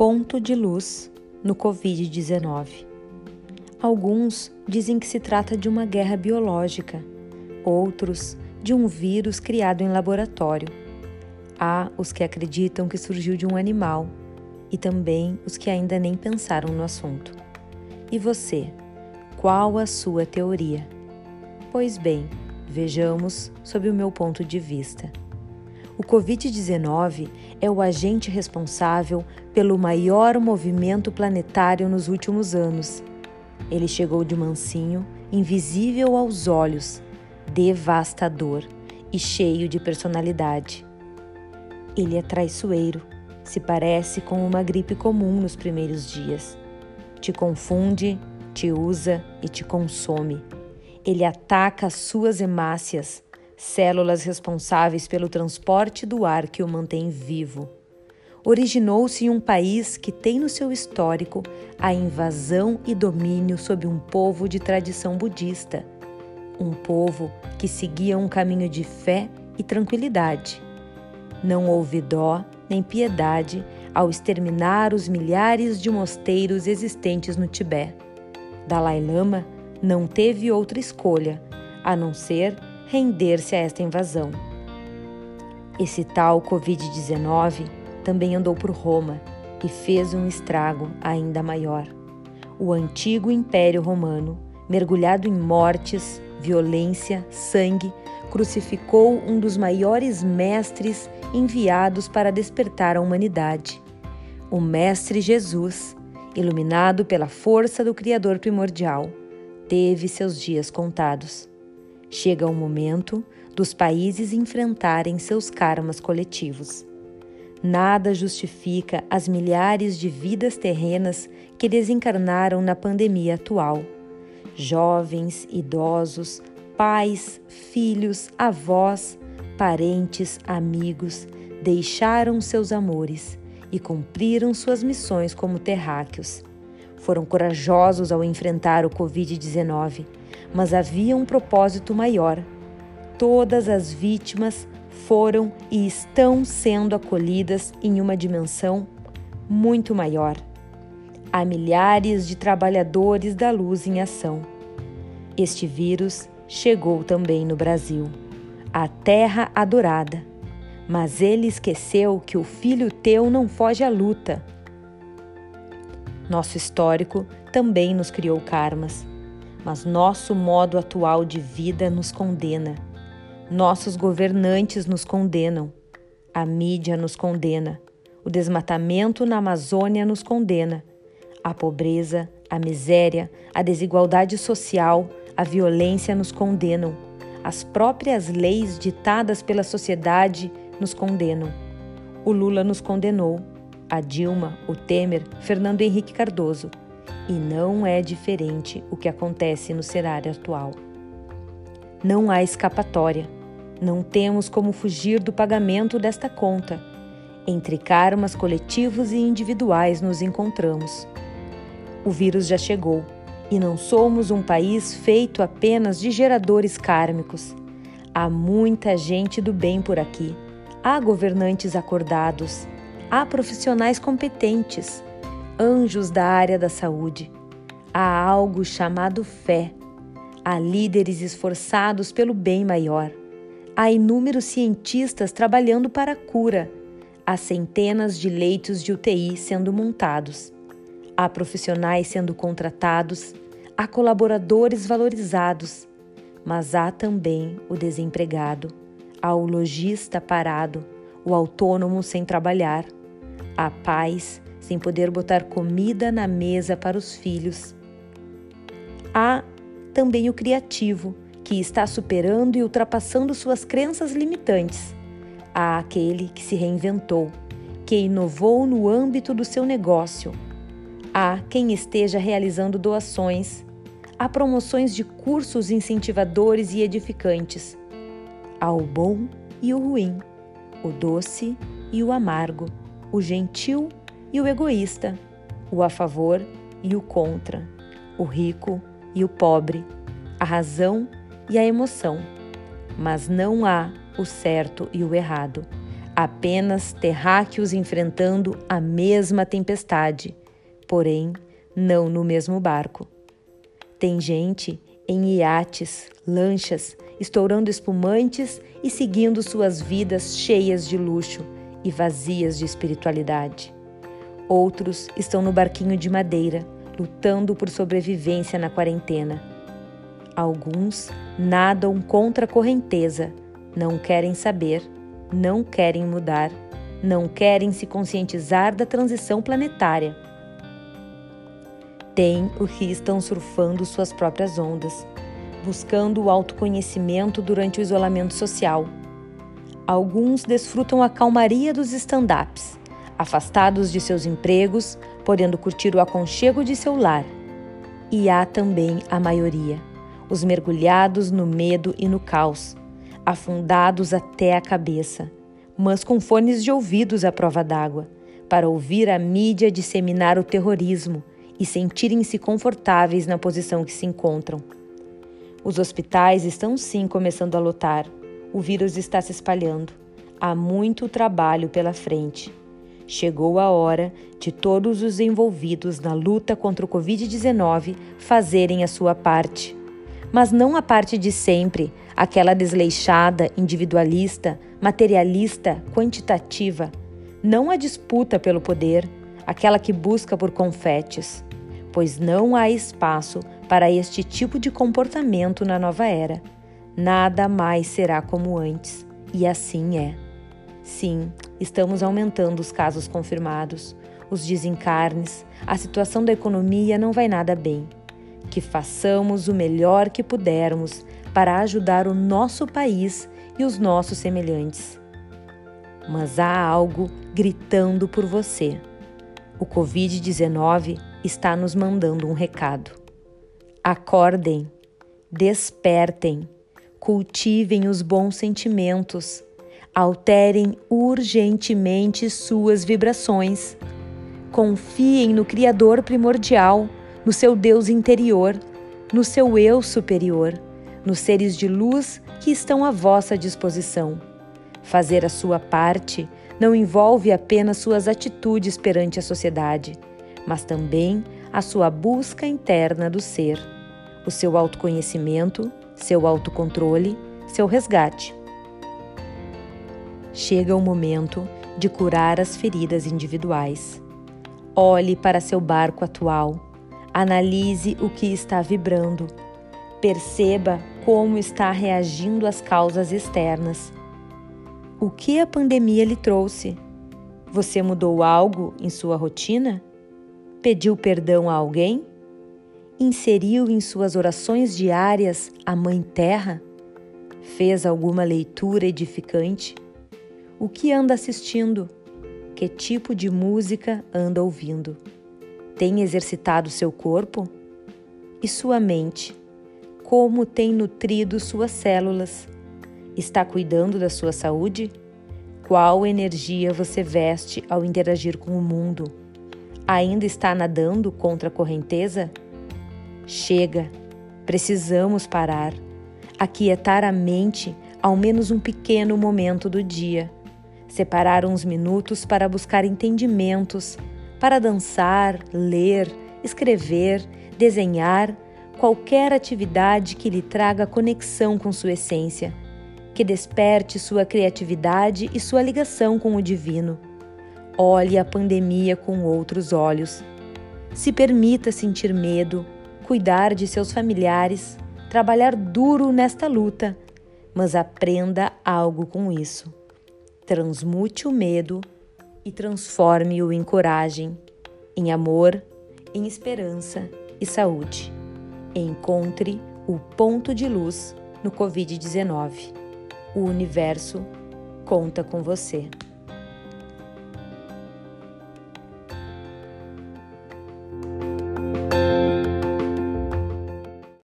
ponto de luz no Covid-19. Alguns dizem que se trata de uma guerra biológica, outros de um vírus criado em laboratório. Há os que acreditam que surgiu de um animal e também os que ainda nem pensaram no assunto. E você, qual a sua teoria? Pois bem, vejamos sob o meu ponto de vista. O Covid-19 é o agente responsável pelo maior movimento planetário nos últimos anos. Ele chegou de mansinho, invisível aos olhos, devastador e cheio de personalidade. Ele é traiçoeiro, se parece com uma gripe comum nos primeiros dias. Te confunde, te usa e te consome. Ele ataca as suas hemácias células responsáveis pelo transporte do ar que o mantém vivo. Originou-se em um país que tem no seu histórico a invasão e domínio sobre um povo de tradição budista, um povo que seguia um caminho de fé e tranquilidade. Não houve dó nem piedade ao exterminar os milhares de mosteiros existentes no Tibete. Dalai Lama não teve outra escolha a não ser render-se a esta invasão. Esse tal Covid-19 também andou por Roma e fez um estrago ainda maior. O antigo Império Romano, mergulhado em mortes, violência, sangue, crucificou um dos maiores mestres enviados para despertar a humanidade. O Mestre Jesus, iluminado pela força do Criador primordial, teve seus dias contados. Chega o momento dos países enfrentarem seus karmas coletivos. Nada justifica as milhares de vidas terrenas que desencarnaram na pandemia atual. Jovens, idosos, pais, filhos, avós, parentes, amigos deixaram seus amores e cumpriram suas missões como terráqueos. Foram corajosos ao enfrentar o Covid-19 mas havia um propósito maior. Todas as vítimas foram e estão sendo acolhidas em uma dimensão muito maior. Há milhares de trabalhadores da luz em ação. Este vírus chegou também no Brasil, a terra adorada. Mas ele esqueceu que o filho teu não foge à luta. Nosso histórico também nos criou karmas mas nosso modo atual de vida nos condena. Nossos governantes nos condenam. A mídia nos condena. O desmatamento na Amazônia nos condena. A pobreza, a miséria, a desigualdade social, a violência nos condenam. As próprias leis ditadas pela sociedade nos condenam. O Lula nos condenou. A Dilma, o Temer, Fernando Henrique Cardoso e não é diferente o que acontece no cenário atual. Não há escapatória. Não temos como fugir do pagamento desta conta. Entre karmas coletivos e individuais nos encontramos. O vírus já chegou e não somos um país feito apenas de geradores kármicos. Há muita gente do bem por aqui. Há governantes acordados. Há profissionais competentes anjos da área da saúde. Há algo chamado fé. Há líderes esforçados pelo bem maior. Há inúmeros cientistas trabalhando para a cura. Há centenas de leitos de UTI sendo montados. Há profissionais sendo contratados. Há colaboradores valorizados. Mas há também o desempregado. Há o lojista parado, o autônomo sem trabalhar. Há pais sem poder botar comida na mesa para os filhos. Há também o criativo, que está superando e ultrapassando suas crenças limitantes. Há aquele que se reinventou, que inovou no âmbito do seu negócio. Há quem esteja realizando doações. Há promoções de cursos incentivadores e edificantes. Há o bom e o ruim, o doce e o amargo, o gentil e o egoísta, o a favor e o contra, o rico e o pobre, a razão e a emoção. Mas não há o certo e o errado. apenas terráqueos enfrentando a mesma tempestade, porém não no mesmo barco. Tem gente em iates, lanchas, estourando espumantes e seguindo suas vidas cheias de luxo e vazias de espiritualidade. Outros estão no barquinho de madeira, lutando por sobrevivência na quarentena. Alguns nadam contra a correnteza, não querem saber, não querem mudar, não querem se conscientizar da transição planetária. Tem os que estão surfando suas próprias ondas, buscando o autoconhecimento durante o isolamento social. Alguns desfrutam a calmaria dos stand-ups, afastados de seus empregos, podendo curtir o aconchego de seu lar. E há também a maioria, os mergulhados no medo e no caos, afundados até a cabeça, mas com fones de ouvidos à prova d'água, para ouvir a mídia disseminar o terrorismo e sentirem-se confortáveis na posição que se encontram. Os hospitais estão sim começando a lotar. O vírus está se espalhando. Há muito trabalho pela frente. Chegou a hora de todos os envolvidos na luta contra o Covid-19 fazerem a sua parte. Mas não a parte de sempre, aquela desleixada, individualista, materialista, quantitativa. Não a disputa pelo poder, aquela que busca por confetes, pois não há espaço para este tipo de comportamento na nova era. Nada mais será como antes, e assim é. Sim, estamos aumentando os casos confirmados, os desencarnes, a situação da economia não vai nada bem. Que façamos o melhor que pudermos para ajudar o nosso país e os nossos semelhantes. Mas há algo gritando por você. O Covid-19 está nos mandando um recado. Acordem, despertem, cultivem os bons sentimentos, alterem urgentemente suas vibrações. Confiem no Criador primordial, no seu Deus interior, no seu eu superior, nos seres de luz que estão à vossa disposição. Fazer a sua parte não envolve apenas suas atitudes perante a sociedade, mas também a sua busca interna do ser, o seu autoconhecimento, seu autocontrole, seu resgate. Chega o momento de curar as feridas individuais. Olhe para seu barco atual, analise o que está vibrando, perceba como está reagindo às causas externas. O que a pandemia lhe trouxe? Você mudou algo em sua rotina? Pediu perdão a alguém? Inseriu em suas orações diárias a Mãe Terra? Fez alguma leitura edificante? O que anda assistindo? Que tipo de música anda ouvindo? Tem exercitado seu corpo? E sua mente? Como tem nutrido suas células? Está cuidando da sua saúde? Qual energia você veste ao interagir com o mundo? Ainda está nadando contra a correnteza? Chega, precisamos parar, aquietar a mente ao menos um pequeno momento do dia, separar uns minutos para buscar entendimentos, para dançar, ler, escrever, desenhar, qualquer atividade que lhe traga conexão com sua essência, que desperte sua criatividade e sua ligação com o divino Olhe a pandemia com outros olhos. Se permita sentir medo, cuidar de seus familiares, trabalhar duro nesta luta, mas aprenda algo com isso. Transmute o medo e transforme-o em coragem, em amor, em esperança e saúde. Encontre o ponto de luz no Covid-19. O universo conta com você.